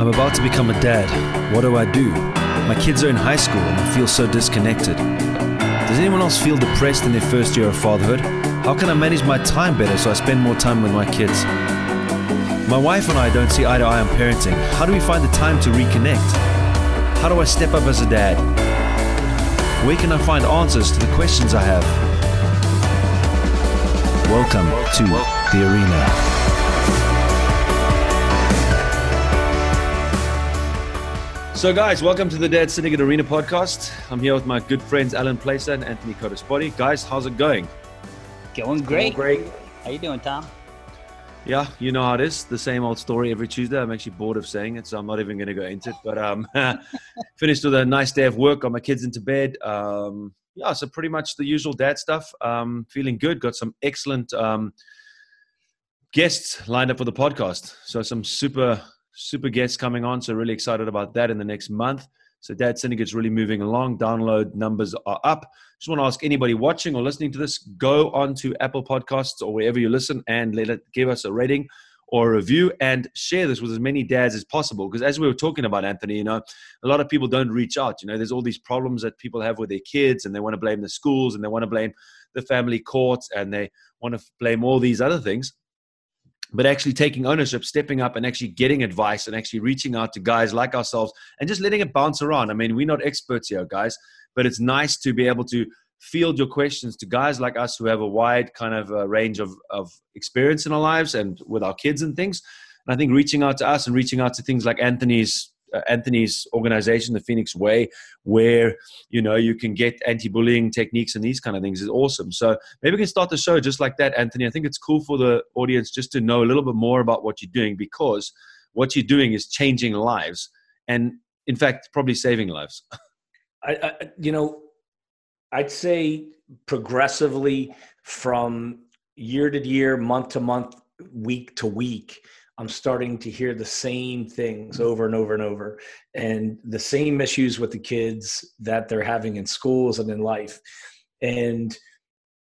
I'm about to become a dad. What do I do? My kids are in high school and I feel so disconnected. Does anyone else feel depressed in their first year of fatherhood? How can I manage my time better so I spend more time with my kids? My wife and I don't see eye to eye on parenting. How do we find the time to reconnect? How do I step up as a dad? Where can I find answers to the questions I have? Welcome to the arena. So, guys, welcome to the Dad Syndicate Arena podcast. I'm here with my good friends Alan Placer and Anthony Codaspoti. Guys, how's it going? Going great. Going great. How you doing, Tom? Yeah, you know how it is. The same old story every Tuesday. I'm actually bored of saying it, so I'm not even going to go into it. But um, finished with a nice day of work. Got my kids into bed. Um, yeah, so pretty much the usual dad stuff. Um, feeling good. Got some excellent um, guests lined up for the podcast. So some super super guests coming on. So really excited about that in the next month. So Dad Syndicate's really moving along. Download numbers are up. Just want to ask anybody watching or listening to this, go on to Apple Podcasts or wherever you listen and let it give us a rating or a review and share this with as many dads as possible. Because as we were talking about, Anthony, you know, a lot of people don't reach out. You know, there's all these problems that people have with their kids and they want to blame the schools and they want to blame the family courts and they want to blame all these other things but actually taking ownership, stepping up and actually getting advice and actually reaching out to guys like ourselves and just letting it bounce around. I mean, we're not experts here, guys, but it's nice to be able to field your questions to guys like us who have a wide kind of uh, range of, of experience in our lives and with our kids and things. And I think reaching out to us and reaching out to things like Anthony's Uh, Anthony's organization, the Phoenix Way, where you know you can get anti-bullying techniques and these kind of things is awesome. So maybe we can start the show just like that, Anthony. I think it's cool for the audience just to know a little bit more about what you're doing because what you're doing is changing lives, and in fact, probably saving lives. I, I you know, I'd say progressively from year to year, month to month, week to week I'm starting to hear the same things over and over and over, and the same issues with the kids that they're having in schools and in life. And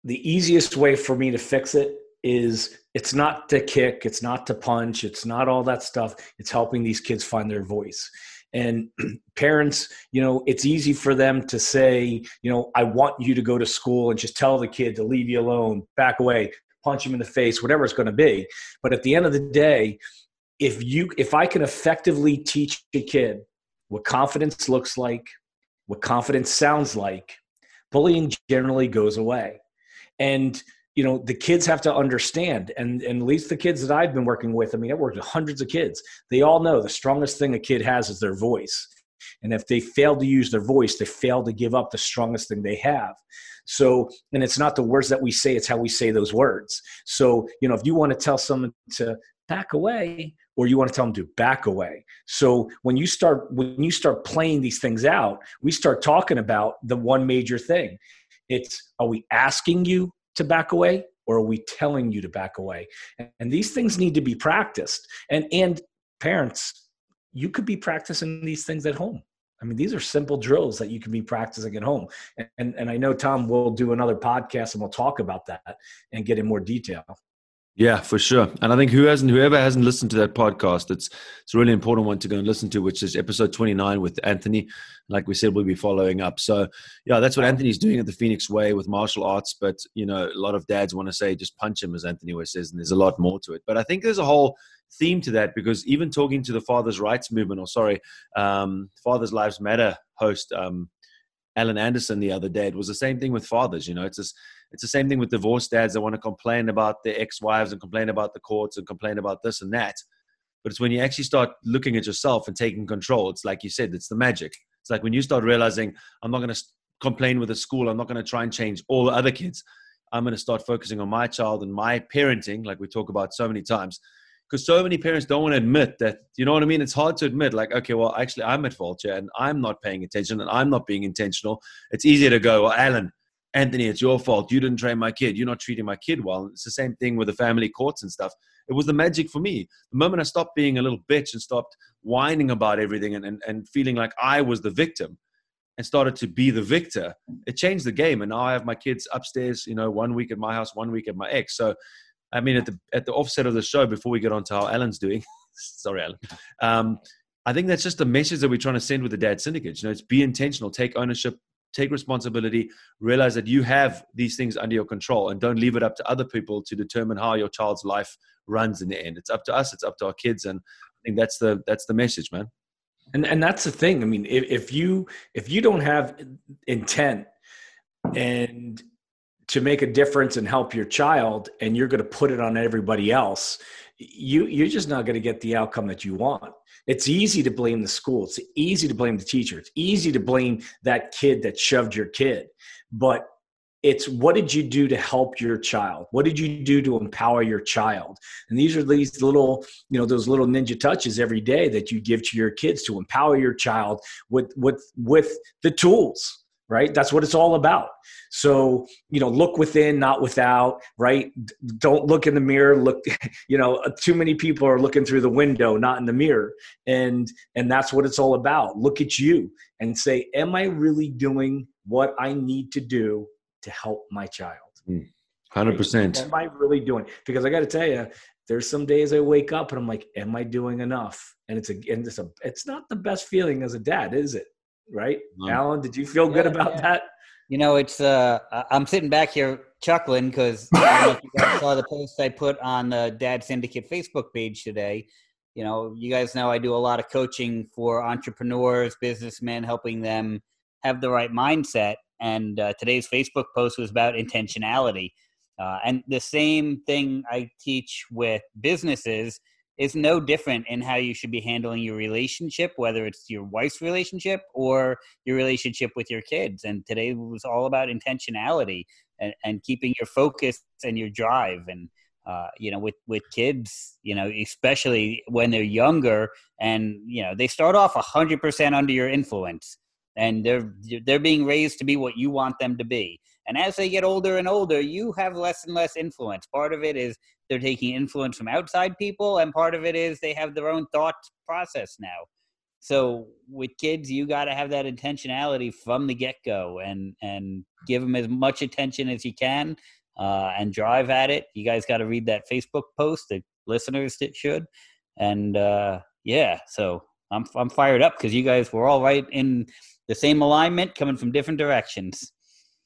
the easiest way for me to fix it is it's not to kick, it's not to punch, it's not all that stuff. It's helping these kids find their voice. And parents, you know, it's easy for them to say, you know, I want you to go to school and just tell the kid to leave you alone, back away punch him in the face, whatever it's going to be. But at the end of the day, if you if I can effectively teach a kid what confidence looks like, what confidence sounds like, bullying generally goes away. And you know the kids have to understand and, and at least the kids that i've been working with i mean i've worked with hundreds of kids they all know the strongest thing a kid has is their voice and if they fail to use their voice they fail to give up the strongest thing they have so, and it's not the words that we say, it's how we say those words. So, you know, if you want to tell someone to back away, or you want to tell them to back away. So when you start when you start playing these things out, we start talking about the one major thing. It's are we asking you to back away or are we telling you to back away? And these things need to be practiced. And and parents, you could be practicing these things at home. I mean, these are simple drills that you can be practicing at home. And, and, I know, Tom, will do another podcast and we'll talk about that and get in more detail. Yeah, for sure. And I think who hasn't, whoever hasn't listened to that podcast, it's it's a really important one to go and listen to, which is episode 29 with Anthony. Like we said, we'll be following up. So yeah, that's what Anthony's doing at the Phoenix Way with martial arts. But you know, a lot of dads want to say just punch him, as Anthony always says, and there's a lot more to it. But I think there's a whole theme to that because even talking to the Fathers' Rights Movement, or sorry, um, Fathers' Lives Matter host um, Alan Anderson the other day, it was the same thing with fathers. You know, it's just, it's the same thing with divorced dads that want to complain about their ex-wives and complain about the courts and complain about this and that. But it's when you actually start looking at yourself and taking control. It's like you said, it's the magic. It's like when you start realizing, I'm not going to complain with the school. I'm not going to try and change all the other kids. I'm going to start focusing on my child and my parenting, like we talk about so many times because so many parents don't want to admit that you know what i mean? It's hard to admit like okay well actually i'm at fault here and i'm not paying attention and i'm not being intentional. It's easier to go well alan anthony it's your fault. You didn't train my kid. You're not treating my kid well. It's the same thing with the family courts and stuff. It was the magic for me. The moment i stopped being a little bitch and stopped whining about everything and, and, and feeling like i was the victim and started to be the victor it changed the game. And now i have my kids upstairs you know one week at my house one week at my ex. So I mean, at the at the offset of the show, before we get on to how Alan's doing, sorry, Alan. Um, I think that's just the message that we're trying to send with the dad syndicate. You know, it's be intentional, take ownership, take responsibility, realize that you have these things under your control and don't leave it up to other people to determine how your child's life runs in the end. It's up to us, it's up to our kids. And I think that's the that's the message, man. And and that's the thing. I mean, if, if you if you don't have intent and to make a difference and help your child and you're going to put it on everybody else, you you're just not going to get the outcome that you want. It's easy to blame the school. It's easy to blame the teacher. It's easy to blame that kid that shoved your kid. But it's what did you do to help your child what did you do to empower your child and these are these little you know those little ninja touches every day that you give to your kids to empower your child with with with the tools right? That's what it's all about. So you know look within not without right? Don't look in the mirror look you know too many people are looking through the window not in the mirror. And and that's what it's all about. Look at you and say am i really doing what i need to do to help my child? Hmm. 100% am i really doing? Because i got to tell you there's some days i wake up and i'm like am i doing enough? And it's a and it's a it's not the best feeling as a dad is it right no. alan did you feel good about yeah. that you know it's uh i'm sitting back here chuckling because you guys saw the post i put on the dad syndicate facebook page today you know you guys know i do a lot of coaching for entrepreneurs businessmen helping them have the right mindset and uh, today's Facebook post was about intentionality. Uh, and the same thing I teach with businesses is no different in how you should be handling your relationship, whether it's your wife's relationship or your relationship with your kids. And today was all about intentionality and, and keeping your focus and your drive. And uh, you know, with with kids, you know, especially when they're younger, and you know, they start off hundred percent under your influence and they're they're being raised to be what you want them to be and as they get older and older you have less and less influence part of it is they're taking influence from outside people and part of it is they have their own thought process now. So with kids you got to have that intentionality from the get-go and and give them as much attention as you can uh, and drive at it. You guys got to read that facebook post the listeners should. And uh, yeah so I'm I'm fired up because you guys were all right in the same alignment coming from different directions.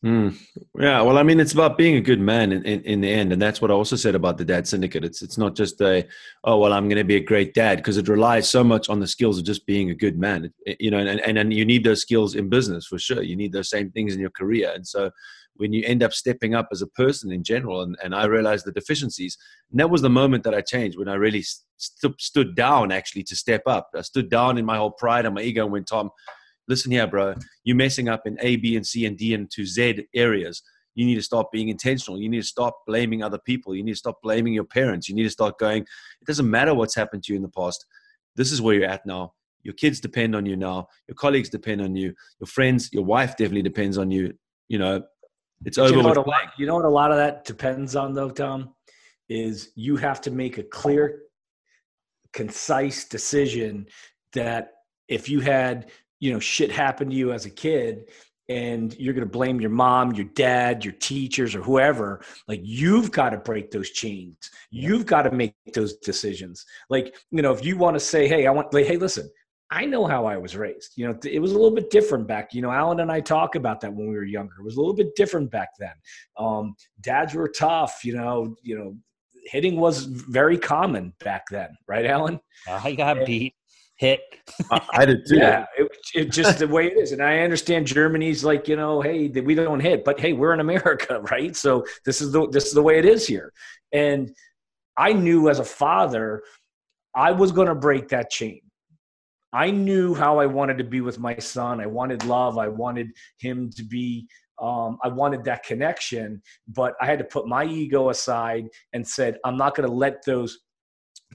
Mm. Yeah, well, I mean, it's about being a good man in, in, in, the end, and that's what I also said about the dad syndicate. It's it's not just a oh well, I'm going to be a great dad because it relies so much on the skills of just being a good man. It, you know, and, and and you need those skills in business for sure. You need those same things in your career, and so when you end up stepping up as a person in general, and and I realized the deficiencies, and that was the moment that I changed when I really st- stood down actually to step up. I stood down in my whole pride and my ego and went, Tom listen here, bro, you're messing up in A, B, and C, and D, and to Z areas. You need to stop being intentional. You need to stop blaming other people. You need to stop blaming your parents. You need to start going, it doesn't matter what's happened to you in the past. This is where you're at now. Your kids depend on you now. Your colleagues depend on you. Your friends, your wife definitely depends on you. You know, it's over. You know, what lot, you know what a lot of that depends on, though, Tom? Is you have to make a clear, concise decision that if you had you know shit happened to you as a kid and you're going to blame your mom, your dad, your teachers, or whoever, like you've got to break those chains. You've got to make those decisions. Like, you know, if you want to say, hey, I want, like, hey, listen, I know how I was raised. You know, it was a little bit different back. You know, Alan and I talk about that when we were younger. It was a little bit different back then. Um, dads were tough. You know, you know, hitting was very common back then, right, Alan? I got beat hit. I did too. Yeah, it, it just the way it is, and I understand Germany's like you know, hey, we don't hit, but hey, we're in America, right? So this is the this is the way it is here, and I knew as a father, I was going to break that chain. I knew how I wanted to be with my son. I wanted love. I wanted him to be. Um, I wanted that connection, but I had to put my ego aside and said, I'm not going to let those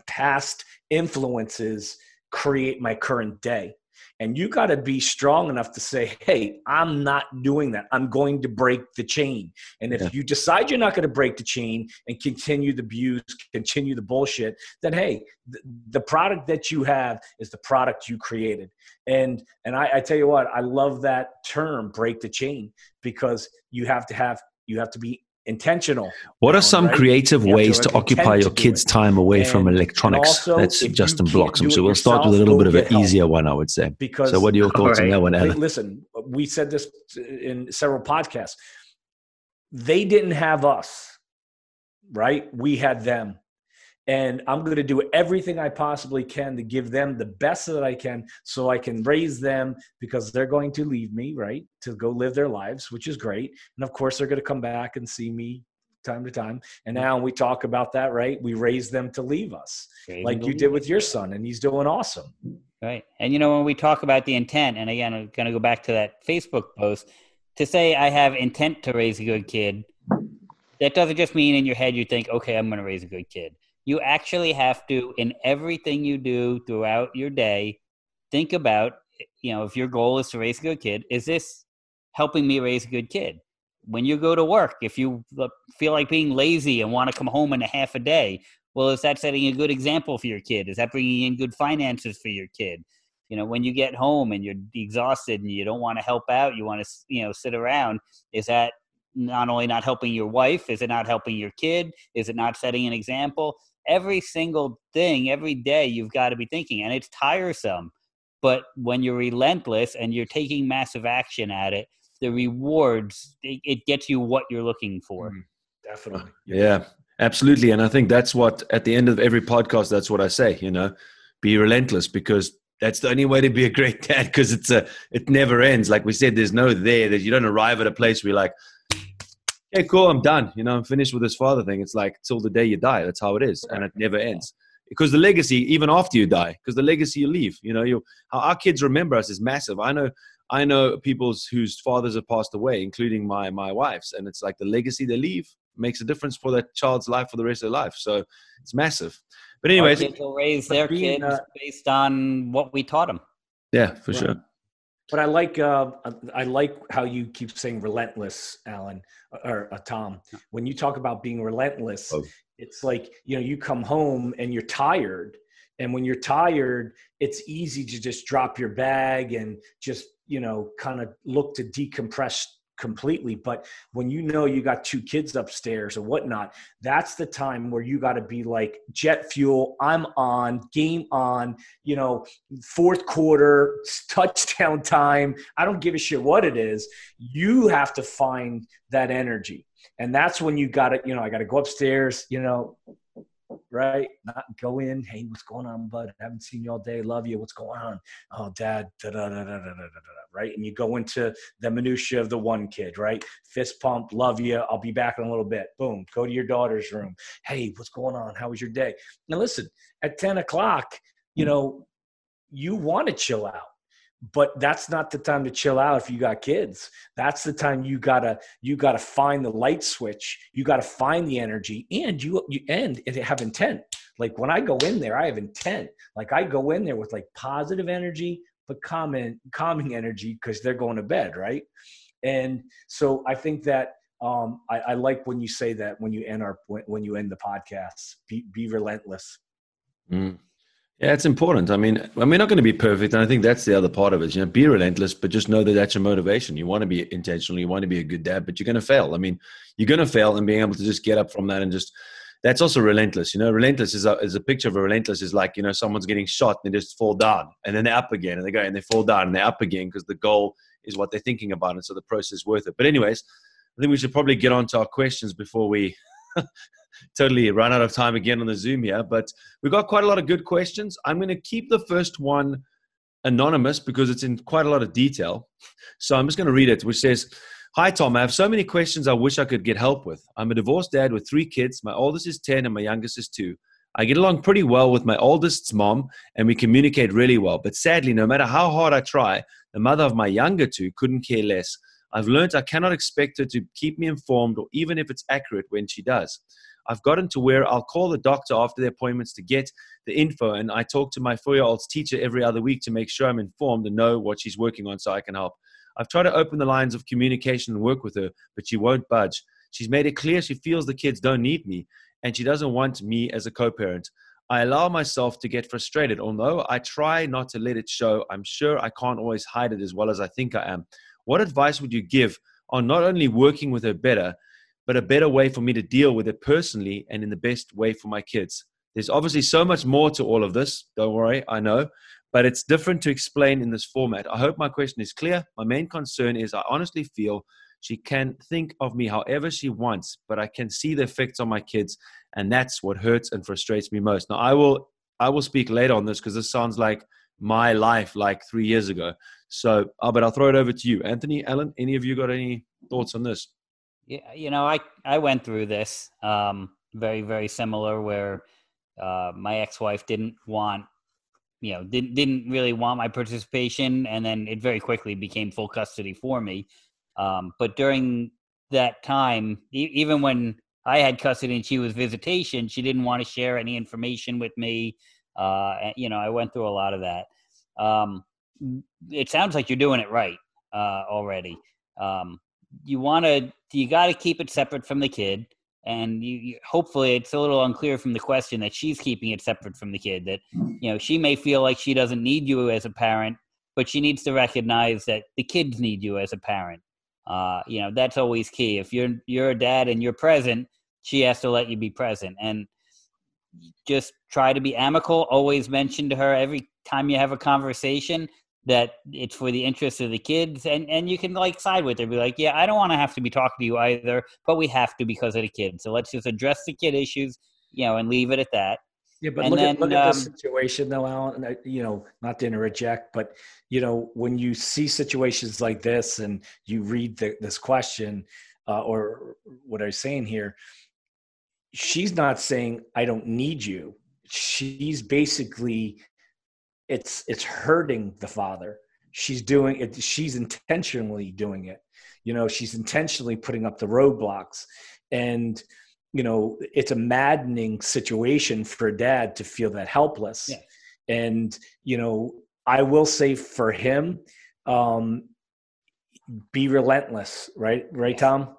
past influences create my current day. And you got to be strong enough to say, hey, I'm not doing that. I'm going to break the chain. And if yeah. you decide you're not going to break the chain and continue the abuse, continue the bullshit, then hey, the, the product that you have is the product you created. And and I, I tell you what, I love that term, break the chain, because you have to have you have to be intentional. What are some right? creative you ways to, to occupy your kids' time away and, from electronics? Also, That's Justin Bloxham. So we'll start with a little bit of an help. easier one, I would say. Because so, what are your thoughts right. on that one, Alan? Listen, we said this in several podcasts. They didn't have us, right? We had them and I'm going to do everything I possibly can to give them the best that I can so I can raise them because they're going to leave me, right, to go live their lives, which is great. And of course, they're going to come back and see me time to time. And now we talk about that, right? We raise them to leave us, like you did with your son, and he's doing awesome. Right. And you know, when we talk about the intent, and again, I'm going to go back to that Facebook post to say I have intent to raise a good kid. That doesn't just mean in your head you think, okay, I'm going to raise a good kid you actually have to in everything you do throughout your day think about you know if your goal is to raise a good kid is this helping me raise a good kid? When you go to work if you feel like being lazy and want to come home in a half a day well is that setting a good example for your kid? Is that bringing in good finances for your kid? You know when you get home and you're exhausted and you don't want to help out you want to you know sit around is that not only not helping your wife is it not helping your kid is it not setting an example every single thing, every day, you've got to be thinking, and it's tiresome. But when you're relentless and you're taking massive action at it, the rewards it, it gets you what you're looking for. Mm, definitely. Yeah, absolutely. And I think that's what at the end of every podcast, that's what I say. You know, be relentless because that's the only way to be a great dad because it's a it never ends. Like we said, there's no there that you don't arrive at a place where you're like, okay, cool, I'm done. You know, I'm finished with this father thing. It's like till the day you die. That's how it is, and it never ends. Because the legacy, even after you die, because the legacy you leave, you know, you how our kids remember us is massive. I know, I know people whose fathers have passed away, including my my wife's, and it's like the legacy they leave makes a difference for that child's life for the rest of their life. So it's massive. But anyways, our kids will raise their kids uh, based on what we taught them. Yeah, for right. sure. But I like uh, I like how you keep saying relentless, Alan or uh, Tom. When you talk about being relentless, oh. it's like you know you come home and you're tired, and when you're tired, it's easy to just drop your bag and just you know kind of look to decompress completely. But when you know you got two kids upstairs or whatnot, that's the time where you got to be like jet fuel. I'm on, game on, you know, fourth quarter, touchdown time. I don't give a shit what it is. You have to find that energy. And that's when you got to, you know, I got to go upstairs, you know, right? Not go in, hey, what's going on, bud? I haven't seen you all day. Love you. What's going on? Oh, dad, da da da da da da da right? And you go into the minutia of the one kid, right? Fist pump, love you. I'll be back in a little bit. Boom. Go to your daughter's room. Hey, what's going on? How was your day? Now listen, at 10 o'clock, you know, you want to chill out but that's not the time to chill out if you got kids. That's the time you gotta you gotta find the light switch you gotta find the energy and you you end and have intent. Like when i go in there i have intent. Like i go in there with like positive energy but calming calming energy because they're going to bed right? And so i think that um, I, I, like when you say that when you end our when you end the podcast. Be, be relentless. Mm. Yeah, it's important. I mean, we're not going to be perfect, and I think that's the other part of it. You know, be relentless, but just know that that's your motivation. You want to be intentional, you want to be a good dad, but you're going to fail. I mean, you're going to fail, and being able to just get up from that and just that's also relentless. You know, relentless is a, is a picture of a relentless is like you know someone's getting shot and they just fall down, and then they're up again, and they go and they fall down and they're up again because the goal is what they're thinking about, and so the process is worth it. But anyways, I think we should probably get on to our questions before we totally run out of time again on the Zoom here, but we've got quite a lot of good questions. I'm going to keep the first one anonymous because it's in quite a lot of detail. So I'm just going to read it, which says, Hi, Tom. I have so many questions I wish I could get help with. I'm a divorced dad with three kids. My oldest is 10 and my youngest is two. I get along pretty well with my oldest's mom and we communicate really well. But sadly, no matter how hard I try, the mother of my younger two couldn't care less. I've learned I cannot expect her to keep me informed or even if it's accurate when she does. I've gotten to where I'll call the doctor after the appointments to get the info, and I talk to my four year old's teacher every other week to make sure I'm informed and know what she's working on so I can help. I've tried to open the lines of communication and work with her, but she won't budge. She's made it clear she feels the kids don't need me, and she doesn't want me as a co parent. I allow myself to get frustrated, although I try not to let it show. I'm sure I can't always hide it as well as I think I am. What advice would you give on not only working with her better, but a better way for me to deal with it personally and in the best way for my kids. There's obviously so much more to all of this. Don't worry, I know, but it's different to explain in this format. I hope my question is clear. My main concern is I honestly feel she can think of me however she wants, but I can see the effects on my kids, and that's what hurts and frustrates me most. Now, I will I will speak later on this because this sounds like my life like three years ago. So, but I'll throw it over to you, Anthony, Ellen. Any of you got any thoughts on this? Yeah, you know, I I went through this um, very very similar where uh, my ex-wife didn't want you know didn't didn't really want my participation and then it very quickly became full custody for me um, but during that time, e- even when I had custody and she was visitation, she didn't want to share any information with me. Uh, you know, I went through a lot of that. Um, it sounds like you're doing it right uh, already. Um, you want to, you got to keep it separate from the kid. And you, you, hopefully, it's a little unclear from the question that she's keeping it separate from the kid. That you know, she may feel like she doesn't need you as a parent, but she needs to recognize that the kids need you as a parent uh, you know, that's always key. If you're you're a dad and you're present, she has to let you be present and just try to be amicable. Always mention to her every time you have a conversation that it's for the interest of the kids and and you can like side with her be like yeah i don't want to have to be talking to you either but we have to because of the kids so let's just address the kid issues you know and leave it at that yeah, but and look, then, at, look um, at the situation though, Alan. You know, not to interject, but you know, when you see situations like this and you read the, this question uh, or what I'm saying here, she's not saying I don't need you. She's basically it's it's hurting the father. She's doing it. She's intentionally doing it. You know, she's intentionally putting up the roadblocks and you know it's a maddening situation for a dad to feel that helpless yeah. and you know i will say for him um be relentless right right tom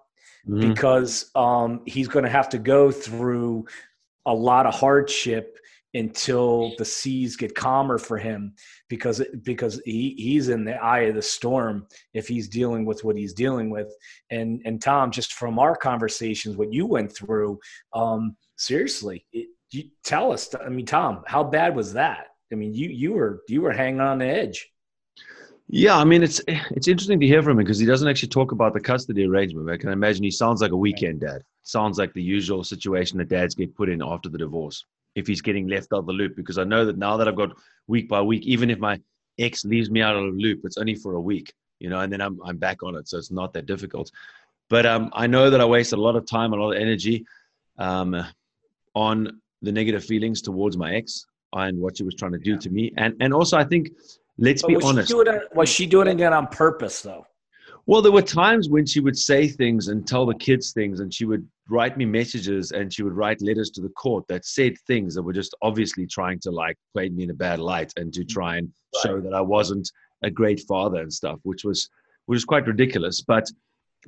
mm-hmm. because um he's going to have to go through a lot of hardship until the seas get calmer for him because because he, he's in the eye of the storm if he's dealing with what he's dealing with and and tom just from our conversations what you went through um seriously it, you tell us i mean tom how bad was that i mean you you were you were hanging on the edge yeah, I mean it's it's interesting to hear from him because he doesn't actually talk about the custody arrangement. I can imagine he sounds like a weekend dad. Sounds like the usual situation that dads get put in after the divorce if he's getting left out of the loop because I know that now that I've got week by week, even if my ex leaves me out of the loop, it's only for a week, you know, and then I'm I'm back on it, so it's not that difficult. But um, I know that I wasted a lot of time, a lot of energy, um, on the negative feelings towards my ex and what she was trying to do yeah. to me, and and also I think, let's but be was honest, she it, was she doing it on purpose though? Well, there were times when she would say things and tell the kids things, and she would write me messages and she would write letters to the court that said things that were just obviously trying to like paint me in a bad light and to try and right. show that I wasn't a great father and stuff, which was which was quite ridiculous. But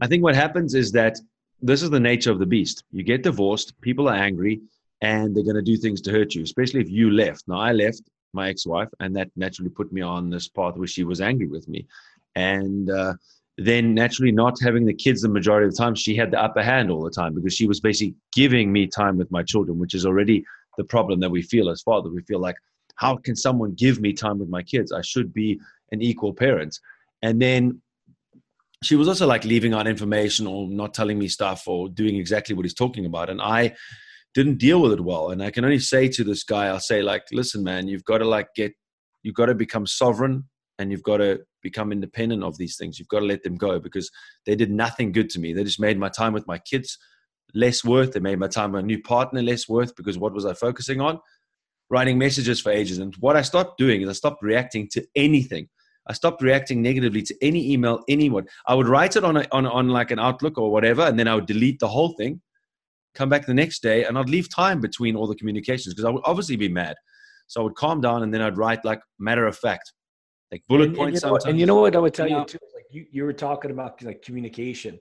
I think what happens is that this is the nature of the beast. You get divorced, people are angry, and they're going to do things to hurt you, especially if you left. Now, I left my ex wife, and that naturally put me on this path where she was angry with me. And uh, then naturally not having the kids the majority of the time, she had the upper hand all the time because she was basically giving me time with my children, which is already the problem that we feel as fathers. We feel like, how can someone give me time with my kids? I should be an equal parent. And then she was also like leaving out information or not telling me stuff or doing exactly what he's talking about. And I didn't deal with it well. And I can only say to this guy, I'll say, like, listen, man, you've got to like get, you've got to become sovereign and you've got to become independent of these things. You've got to let them go because they did nothing good to me. They just made my time with my kids less worth. They made my time with a new partner less worth because what was I focusing on? Writing messages for ages. And what I stopped doing is I stopped reacting to anything. I stopped reacting negatively to any email, anyone. I would write it on, a, on, on like an Outlook or whatever, and then I would delete the whole thing, come back the next day, and I'd leave time between all the communications because I would obviously be mad. So I would calm down and then I'd write like matter of fact like bullet and, points. And you, know, and you know what I would tell you, you too? Like you, you were talking about like communication.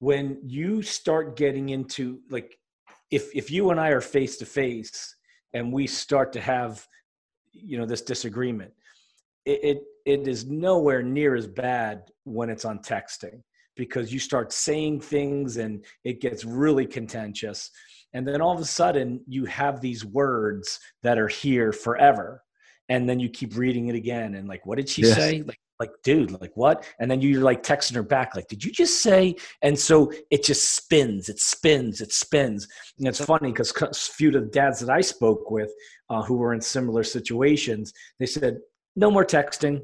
When you start getting into like, if if you and I are face to face and we start to have, you know, this disagreement, it, it it is nowhere near as bad when it's on texting because you start saying things and it gets really contentious and then all of a sudden you have these words that are here forever and then you keep reading it again and like what did she yes. say like like dude like what and then you're like texting her back like did you just say and so it just spins it spins it spins and it's funny because a few of the dads that i spoke with uh, who were in similar situations they said no more texting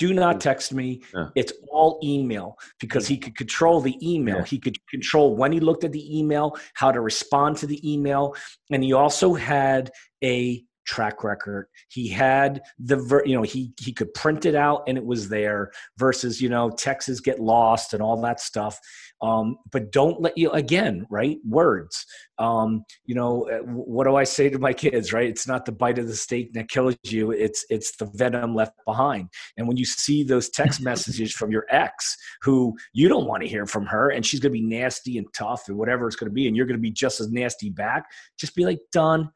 do not mm. text me. Yeah. It's all email because he could control the email. Yeah. He could control when he looked at the email, how to respond to the email. And he also had a track record. He had the ver- you know he he could print it out and it was there versus you know texts get lost and all that stuff. Um, but don't let you again right words. Um, you know uh, what do I say to my kids? Right, it's not the bite of the steak that kills you. It's it's the venom left behind. And when you see those text messages from your ex who you don't want to hear from her and she's going to be nasty and tough and whatever it's going to be and you're going to be just as nasty back, just be like done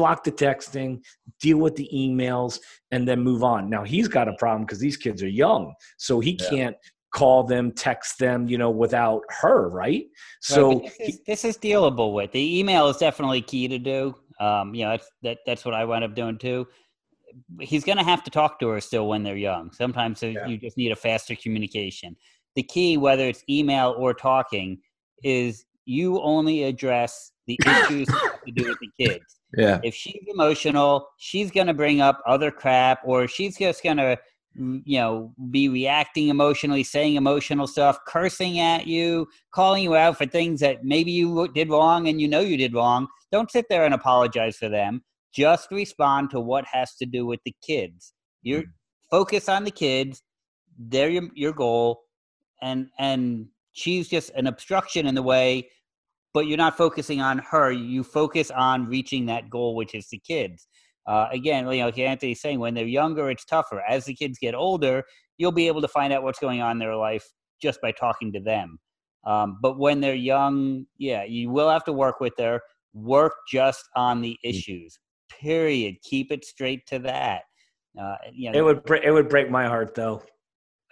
block the texting, deal with the emails, and then move on. Now he's got a problem because these kids are young, so he yeah. can't call them, text them, you know, without her, right? So right, this, is, this, is, dealable with. The email is definitely key to do. Um, you know, that's, that, that's what I wound up doing too. He's going to have to talk to her still when they're young. Sometimes yeah. you just need a faster communication. The key, whether it's email or talking, is you only address the issues to do with the kids. Yeah. If she's emotional, she's going to bring up other crap, or she's just going to, mm, you know, be reacting emotionally, saying emotional stuff, cursing at you, calling you out for things that maybe you did wrong and you know you did wrong. Don't sit there and apologize for them. Just respond to what has to do with the kids. You mm-hmm. focus on the kids. They're your, your goal, and and she's just an obstruction in the way but you're not focusing on her. You focus on reaching that goal, which is the kids. Uh, again, you know, like Anthony's saying, when they're younger, it's tougher. As the kids get older, you'll be able to find out what's going on in their life just by talking to them. Um, but when they're young, yeah, you will have to work with their work just on the mm. issues. Period. Keep it straight to that. Uh, you know, it would it would break my heart though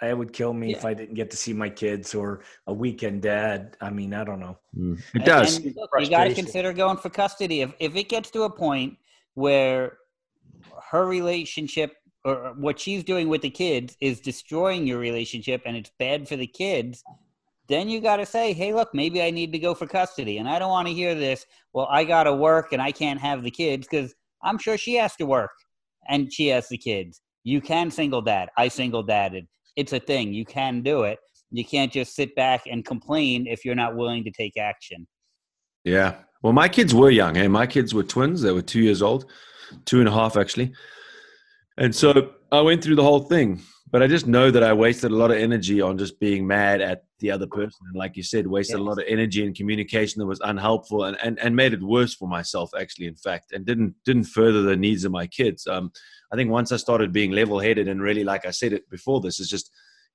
it would kill me yeah. if I didn't get to see my kids or a weekend dad. I mean, I don't know. Mm. It does. And, and look, you got to consider going for custody. If if it gets to a point where her relationship or what she's doing with the kids is destroying your relationship and it's bad for the kids, then you got to say, hey, look, maybe I need to go for custody. And I don't want to hear this. Well, I got to work and I can't have the kids because I'm sure she has to work and she has the kids. You can single dad. I single dadded it's a thing. You can do it. You can't just sit back and complain if you're not willing to take action. Yeah. Well, my kids were young. Hey, my kids were twins. They were two years old, two and a half actually. And so I went through the whole thing, but I just know that I wasted a lot of energy on just being mad at the other person. And like you said, wasted yes. a lot of energy and communication that was unhelpful and, and, and made it worse for myself actually, in fact, and didn't, didn't further the needs of my kids. Um, I think once I started being level headed and really, like I said it before, this is just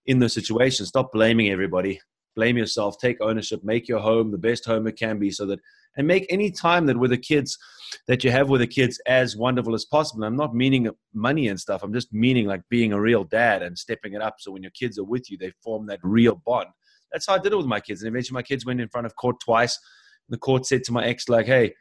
in the situation, stop blaming everybody, blame yourself, take ownership, make your home the best home it can be so that, and make any time that with the kids that you have with the kids as wonderful as possible. I'm not meaning money and stuff. I'm just meaning like being a real dad and stepping it up. So when your kids are with you, they form that real bond. That's how I did it with my kids. And eventually my kids went in front of court twice. The court said to my ex, like, hey,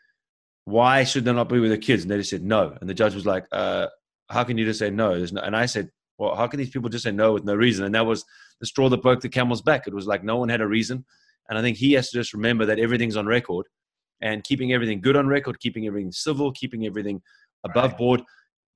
why should they not be with the kids? And they just said no. And the judge was like, uh, how can you just say no? no? And I said, well, how can these people just say no with no reason? And that was the straw that broke the camel's back. It was like no one had a reason. And I think he has to just remember that everything's on record and keeping everything good on record, keeping everything civil, keeping everything above right. board,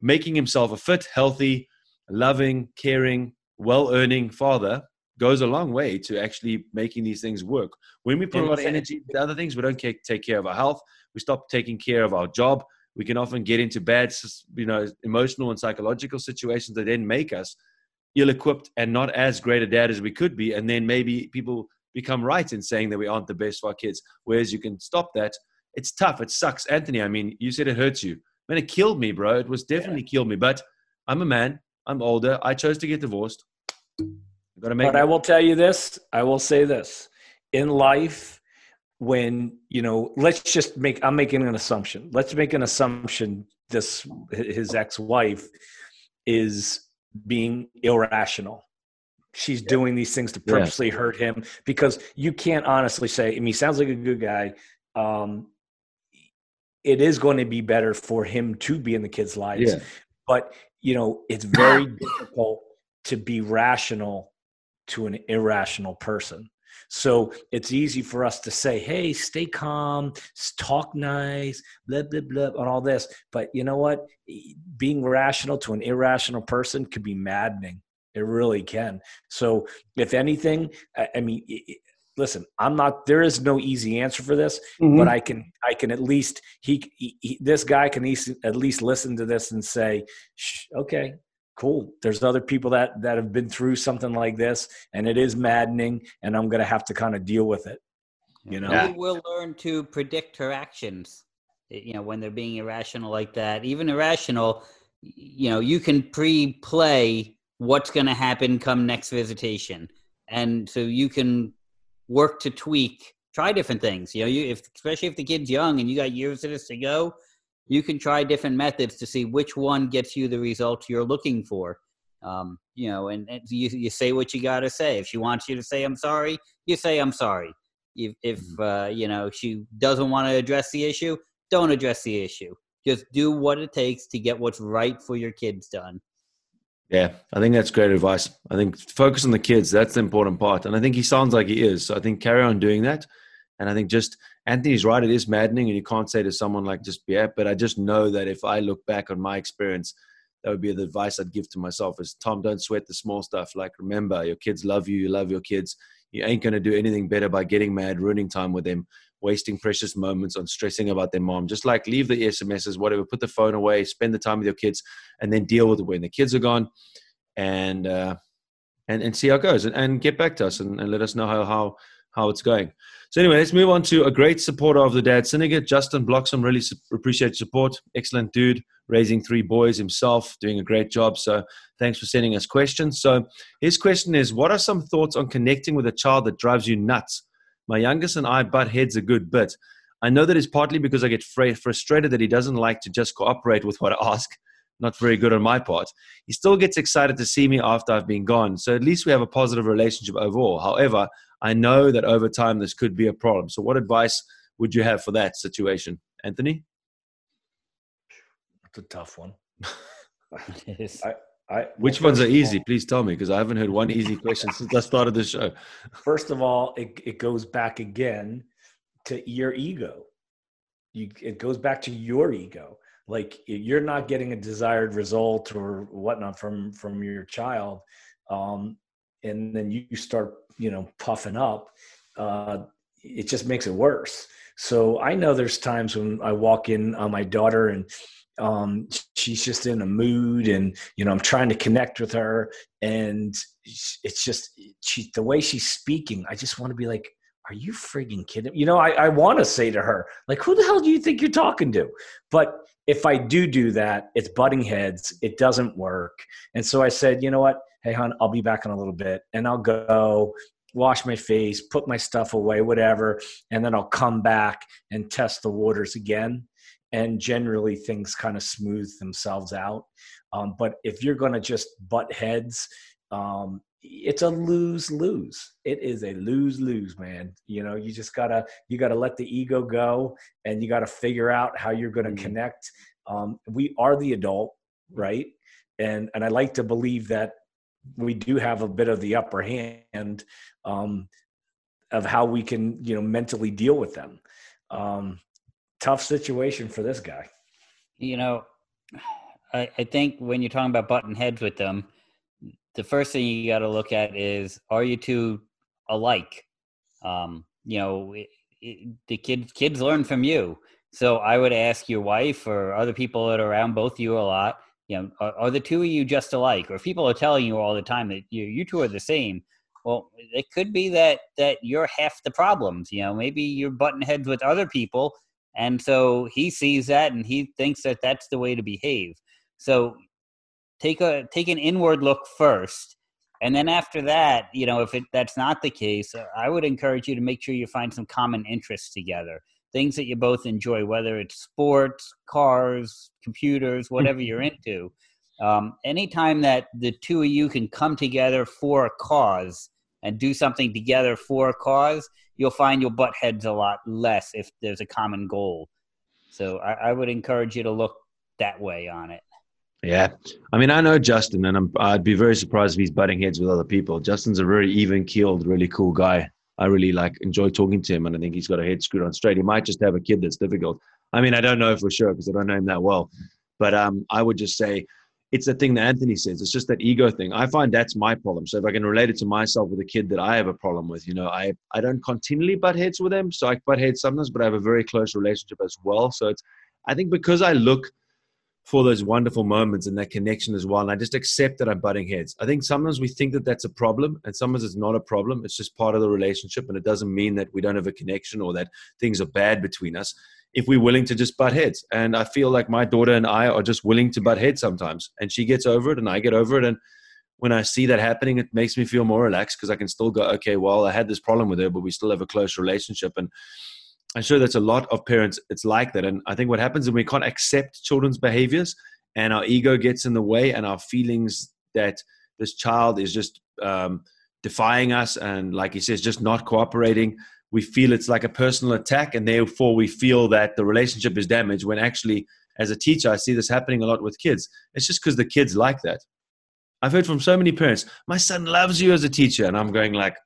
making himself a fit, healthy, loving, caring, well earning father goes a long way to actually making these things work. When we put a lot of energy into other things, we don't take care of our health. We stop taking care of our job we can often get into bad you know emotional and psychological situations that then make us ill-equipped and not as great a dad as we could be. And then maybe people become right in saying that we aren't the best for our kids. Whereas you can stop that. It's tough. It sucks. Anthony i mean you said it hurts you. Man it killed me bro. It was definitely yeah. killed me. But i'm a man. I'm older. I chose to get divorced. I got to make but i will tell you this. I will say this. In life when you know let's just make i'm making an assumption let's make an assumption this his ex-wife is being irrational she's doing these things to purposely yeah. hurt him because you can't honestly say, I mean, he sounds like a good guy. Um, it is going to be better for him to be in the kids' lives. Yeah. But, you know, it's very difficult to be rational to an irrational person. So it's easy for us to say, hey, stay calm, talk nice, blah, blah, blah, and all this. But you know what? Being rational to an irrational person could be maddening. It really can. So, if anything, I, mean, listen, I'm not. There is no easy answer for this, mm-hmm. but I can. I can at least. He, he, this guy can at least listen to this and say, okay, cool. There's other people that that have been through something like this and it is maddening and i'm going to have to kind of deal with it you know? Yeah. will learn to predict her actions you know when they're being irrational like that. Even irrational you know you can pre-play what's going to happen come next visitation and so you can work to tweak try different things you know? You if especially if the kid's young and you got years of this to go you can try different methods to see which one gets you the results you're looking for. Um, you know, and, and, you, you say what you got to say. If she wants you to say I'm sorry, you say I'm sorry. If, if mm-hmm. uh, you know she doesn't want to address the issue, don't address the issue. Just do what it takes to get what's right for your kids done. Yeah, I think that's great advice. I think focus on the kids. That's the important part. And I think he sounds like he is. So I think carry on doing that. And I think just Anthony's right. It is maddening, and you can't say to someone like just yeah. But I just know that if I look back on my experience, that would be the advice I'd give to myself: is Tom, don't sweat the small stuff. Like remember, your kids love you. You love your kids. You ain't gonna do anything better by getting mad, ruining time with them, wasting precious moments on stressing about their mom. Just like leave the SMSs, whatever. Put the phone away. Spend the time with your kids, and then deal with it when the kids are gone, and uh, and and see how it goes, and, and get back to us and, and let us know how how how it's going. So anyway, let's move on to a great supporter of the Dad Syndicate, Justin Bloxham. Really su- appreciate support. Excellent dude, raising three boys himself, doing a great job. So thanks for sending us questions. So his question is, what are some thoughts on connecting with a child that drives you nuts? My youngest and I butt heads a good bit. I know that it's partly because I get frustrated that he doesn't like to just cooperate with what I ask. Not very good on my part. He still gets excited to see me after I've been gone. So at least we have a positive relationship overall. However, I know that over time this could be a problem. So, what advice would you have for that situation, Anthony? That's a tough one. I, I, Which ones are easy? All, Please tell me, because I haven't heard one easy question since I started the show. First of all, it, it goes back again to your ego. You, it goes back to your ego. Like you're not getting a desired result or whatnot from from your child, um, and then you start you know puffing up uh, it just makes it worse. So i know there's times when i walk in on my daughter and um, she's just in a mood and you know i'm trying to connect with her and it's just she the way she's speaking i just want to be like are you frigging kidding? You know i, I want to say to her like who the hell do you think you're talking to? But if i do do that it's butting heads it doesn't work. And so i said you know what hey hon i'll be back in a little bit. And i'll go wash my face put my stuff away whatever. And then i'll come back and test the waters again. And generally things kind of smooth themselves out. Um, but if you're going to just butt heads um, it's a lose lose it is a lose lose man. You know you just gotta you gotta let the ego go and you gotta figure out how you're going to mm-hmm. connect. Um, we are the adult right? And and i like to believe that we do have a bit of the upper hand um, of how we can you know mentally deal with them. Um, tough situation for this guy. You know I, I think when you're talking about button heads with them the first thing you got to look at is are you two alike? Um, you know it, it, the kids kids learn from you. So i would ask your wife or other people that are around both you a lot you know, are, are, the two of you just alike? Or people are telling you all the time that you you two are the same, well, it could be that that you're half the problems. You know, maybe you're button heads with other people, and so he sees that and he thinks that that's the way to behave. So take a take an inward look first, and then after that, you know, if it that's not the case, I would encourage you to make sure you find some common interests together things that you both enjoy, whether it's sports, cars, computers, whatever you're into. Um, anytime that the two of you can come together for a cause and do something together for a cause, you'll find you'll butt heads a lot less if there's a common goal. So I, I would encourage you to look that way on it. Yeah, I mean, I know Justin, and i would be very surprised if he's butting heads with other people. Justin's a very even-keeled, really cool guy. I really like enjoy talking to him, and I think he's got a head screwed on straight. He might just have a kid that's difficult. I mean, I don't know for sure because I don't know him that well, but um, I would just say it's the thing that Anthony says. It's just that ego thing. I find that's my problem. So if I can relate it to myself with a kid that I have a problem with, you know, I I don't continually butt heads with them. So I butt heads sometimes, but I have a very close relationship as well. So it's I think because I look for those wonderful moments and that connection as well. And I just accept that I'm butting heads. I think sometimes we think that that's a problem, and sometimes it's not a problem. It's just part of the relationship, and it doesn't mean that we don't have a connection or that things are bad between us if we're willing to just butt heads. And I feel like my daughter and I are just willing to butt heads sometimes, and she gets over it, and I get over it, and when I see that happening, it makes me feel more relaxed because I can still go, okay, well, I had this problem with her, but we still have a close relationship. And I'm sure that's a lot of parents. It's like that, and I think what happens is we can't accept children's behaviors, and our ego gets in the way, and our feelings that this child is just um, defying us, and like he says, just not cooperating. We feel it's like a personal attack, and therefore we feel that the relationship is damaged. When actually, as a teacher, I see this happening a lot with kids. It's just because the kids like that. I've heard from so many parents, "My son loves you as a teacher," and I'm going like,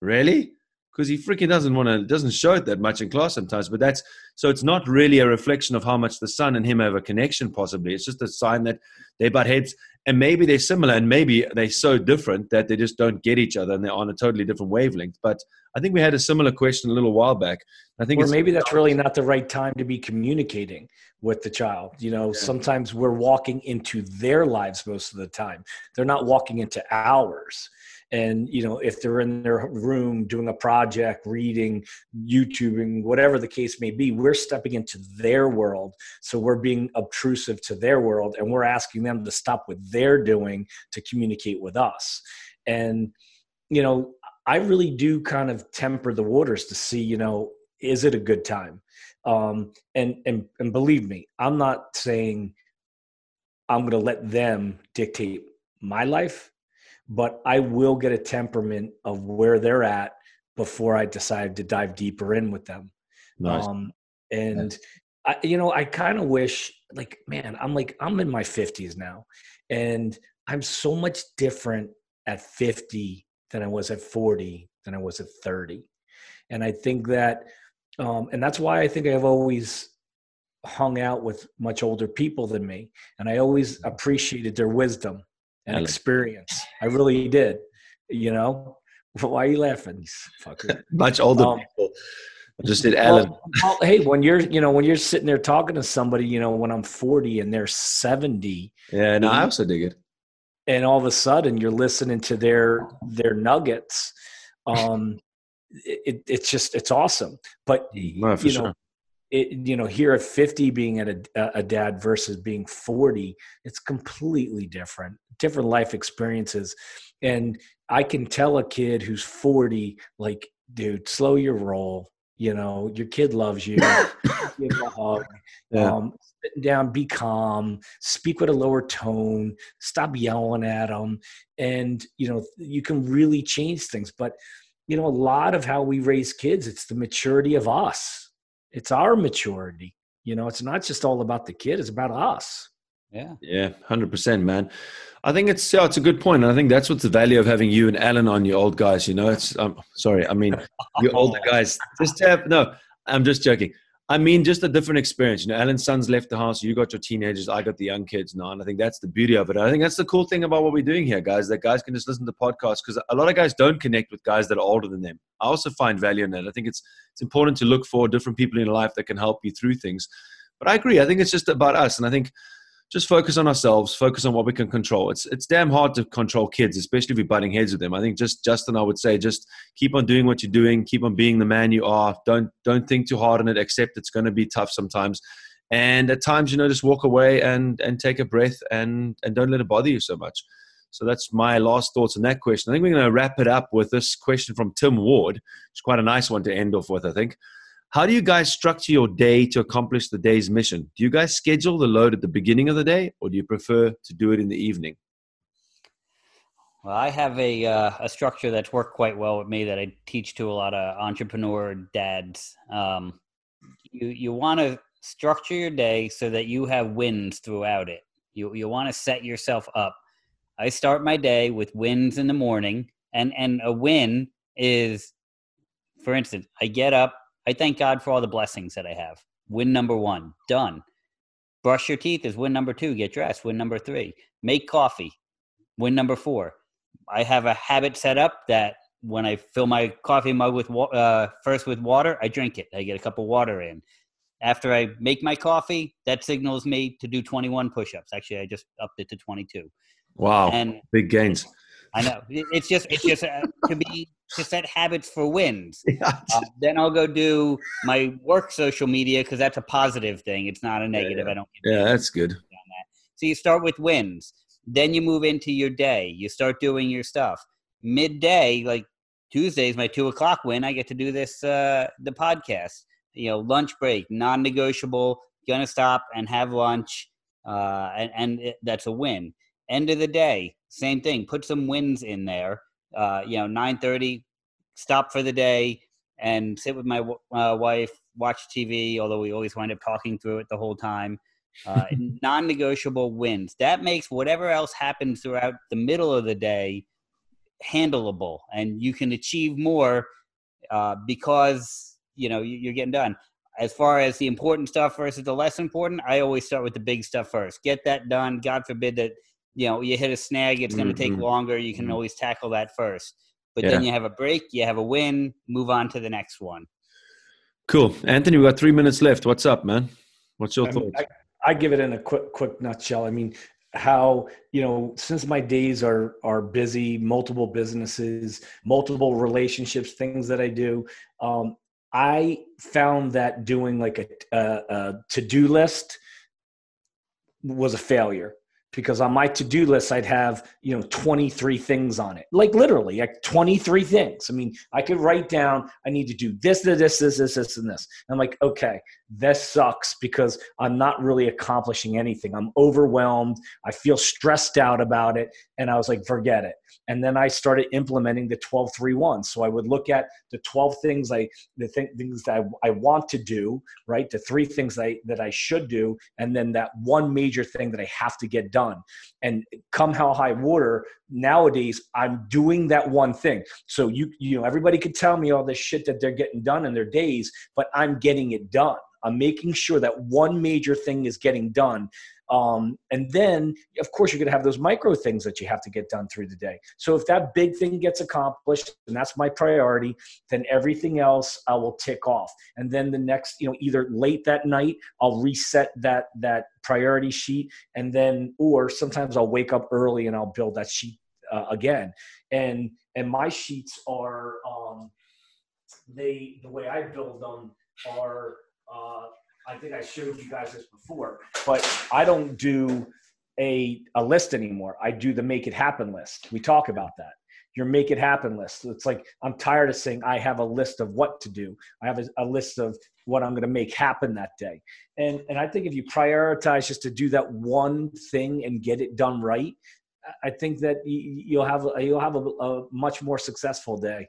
"Really?" Because he freaking doesn't want to doesn't show it that much in class sometimes but that's so it's not really a reflection of how much the son and him have a connection possibly. It's just a sign that they butt heads and maybe they're similar and maybe they're so different that they just don't get each other and they're on a totally different wavelength. But i think we had a similar question a little while back. I think or maybe that's really not the right time to be communicating with the child. You know yeah. sometimes we're walking into their lives most of the time. They're not walking into ours and you know if they're in their room doing a project reading youtubing whatever the case may be we're stepping into their world. So we're being obtrusive to their world and we're asking them to stop what they're doing to communicate with us. And you know i really do kind of temper the waters to see you know is it a good time? Um and and and believe me i'm not saying i'm going to let them dictate my life but I will get a temperament of where they're at before I decide to dive deeper in with them. Nice. Um, and nice. I, you know, I kind of wish, like, man, I'm like, I'm in my 50s now, and I'm so much different at 50 than I was at 40 than I was at 30. And I think that, um, and that's why I think I've always hung out with much older people than me, and I always appreciated their wisdom and experience. I really did. You know, why are you laughing, fucker? Much older um, people. I just did Alan. Well, well, hey, when you're, you know, when you're sitting there talking to somebody, you know, when I'm 40 and they're 70. Yeah, no, I also dig it. And all of a sudden, you're listening to their their nuggets. Um, it, it's just it's awesome. But no, you know, it, you know, here at 50 being at a, a dad versus being 40, it's completely different, different life experiences. And I can tell a kid who's 40, like, dude, slow your roll. You know, your kid loves you. give a hug. Yeah. Um, sit down, be calm, speak with a lower tone, stop yelling at them. And, you know, you can really change things. But, you know, a lot of how we raise kids, it's the maturity of us it's our maturity. You know, it's not just all about the kid; it's about us. Yeah, yeah, hundred percent, man. I think it's yeah, it's a good point. And I think that's what's the value of having you and Alan on your old guys. You know, it's um, sorry, I mean your older guys. Just have no. I'm just joking. I mean, just a different experience. You know, Alan's son's left the house. You got your teenagers. I got the young kids now, and I think that's the beauty of it. I think that's the cool thing about what we're doing here, guys. That guys can just listen to podcasts because a lot of guys don't connect with guys that are older than them. I also find value in that. I think it's it's important to look for different people in life that can help you through things. But I agree. I think it's just about us, and I think just focus on ourselves, focus on what we can control. It's it's damn hard to control kids, especially if you're butting heads with them. I think just Justin, I would say, just keep on doing what you're doing, keep on being the man you are. Don't don't think too hard on it. Accept it's going to be tough sometimes, and at times, you know, just walk away and and take a breath and and don't let it bother you so much. So that's my last thoughts on that question. I think we're going to wrap it up with this question from Tim Ward. It's quite a nice one to end off with, I think. How do you guys structure your day to accomplish the day's mission? Do you guys schedule the load at the beginning of the day, or do you prefer to do it in the evening? Well, I have a uh, a structure that's worked quite well with me that I teach to a lot of entrepreneur dads. Um, you you want to structure your day so that you have wins throughout it. You you want to set yourself up. I start my day with wins in the morning, and and a win is, for instance, I get up. I thank God for all the blessings that I have. Win number one, done. Brush your teeth is win number two. Get dressed. Win number three. Make coffee. Win number four. I have a habit set up that when I fill my coffee mug with uh, first with water, I drink it. I get a cup of water in. After I make my coffee, that signals me to do 21 push-ups. Actually, I just upped it to 22. Wow! And big gains. I know it's just it's just uh, to be to set habits for wins. Yeah. Uh, then I'll go do my work social media because that's a positive thing. It's not a negative. Yeah, yeah. I don't. yeah, that's good. That. So you start with wins. Then you move into your day. You start doing your stuff. Midday, like Tuesday's my two o'clock win. I get to do this uh, the podcast. You know, lunch break, non-negotiable. Gonna stop and have lunch, uh, and, and it, that's a win. End of the day, same thing. Put some wins in there. Uh, you know, nine thirty, stop for the day, and sit with my uh, wife, watch TV. Although we always wind up talking through it the whole time. Uh, non-negotiable wins. That makes whatever else happens throughout the middle of the day handleable, and you can achieve more uh, because you know you're getting done. As far as the important stuff versus the less important, I always start with the big stuff first. Get that done. God forbid that you know you hit a snag. It's going to mm-hmm. take longer. You can mm-hmm. always tackle that first. But yeah. then you have a break. You have a win. Move on to the next one. Cool, Anthony. We got three minutes left. What's up, man? What's your thoughts? I, I give it in a quick quick nutshell. I mean, how you know since my days are are busy multiple businesses multiple relationships things that i do um, i found that doing like a, a, a to-do list was a failure because on my to-do list i'd have you know 23 things on it. Like literally like 23 things. I mean i could write down i need to do this this this this this, this and this. I'm like okay this sucks because i'm not really accomplishing anything. I'm overwhelmed. I feel stressed out about it. And i was like forget it. And then i started implementing the 12 3 1. so i would look at the 12 things i the th- things that I, I want to do right? The three things that I, that I should do and then that one major thing that i have to get done. And come hell high water nowadays i'm doing that one thing. So you you know everybody could tell me all this shit that they're getting done in their days but i'm getting it done i'm making sure that one major thing is getting done um, and then, of course, you're going to have those micro things that you have to get done through the day. So if that big thing gets accomplished, and that's my priority, then everything else I will tick off. And then the next, you know, either late that night, I'll reset that that priority sheet, and then, or sometimes I'll wake up early and I'll build that sheet uh, again. And and my sheets are um, they the way I build them are. Uh, I think I showed you guys this before, but I don't do a, a list anymore. I do the make it happen list. We talk about that. Your make it happen list. It's like I'm tired of saying I have a list of what to do. I have a, a list of what I'm going to make happen that day. And and I think if you prioritize just to do that one thing and get it done right, I think that you'll have you'll have a, a much more successful day.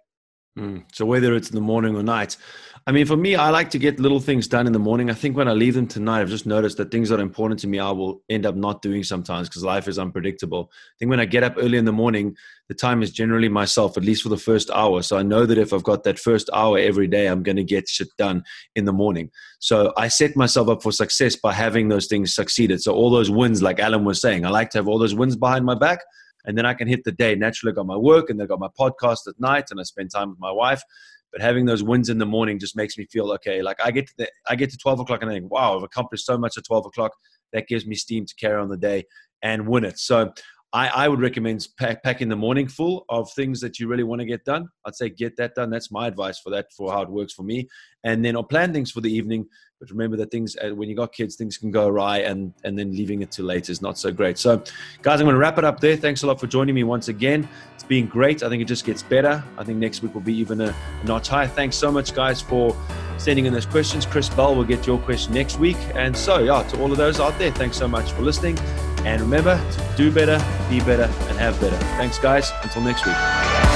Mm. So whether it's in the morning or night, I mean, for me, I like to get little things done in the morning. I think when I leave them tonight, I've just noticed that things that are important to me, I will end up not doing sometimes because life is unpredictable. I think when I get up early in the morning, the time is generally myself, at least for the first hour. So I know that if I've got that first hour every day, I'm going to get shit done in the morning. So I set myself up for success by having those things succeeded. So all those wins, like Alan was saying, I like to have all those wins behind my back and then I can hit the day. Naturally, I got my work and I got my podcast at night, and I spend time with my wife. But having those wins in the morning just makes me feel okay. Like I get to the, I get to twelve o'clock and I think, wow, I've accomplished so much at twelve o'clock. That gives me steam to carry on the day and win it. So I, I would recommend pack, packing the morning full of things that you really want to get done. I'd say get that done. That's my advice for that, for how it works for me. And then I'll plan things for the evening. But remember that things, uh, when you got kids, things can go awry, and and then leaving it too late is not so great. So, guys, I'm going to wrap it up there. Thanks a lot for joining me once again. It's been great. I think it just gets better. I think next week will be even a, a notch higher. Thanks so much, guys, for sending in those questions. Chris Bell will get your question next week. And so, yeah, to all of those out there, thanks so much for listening. And remember to do better, be better, and have better. Thanks, guys. Until next week.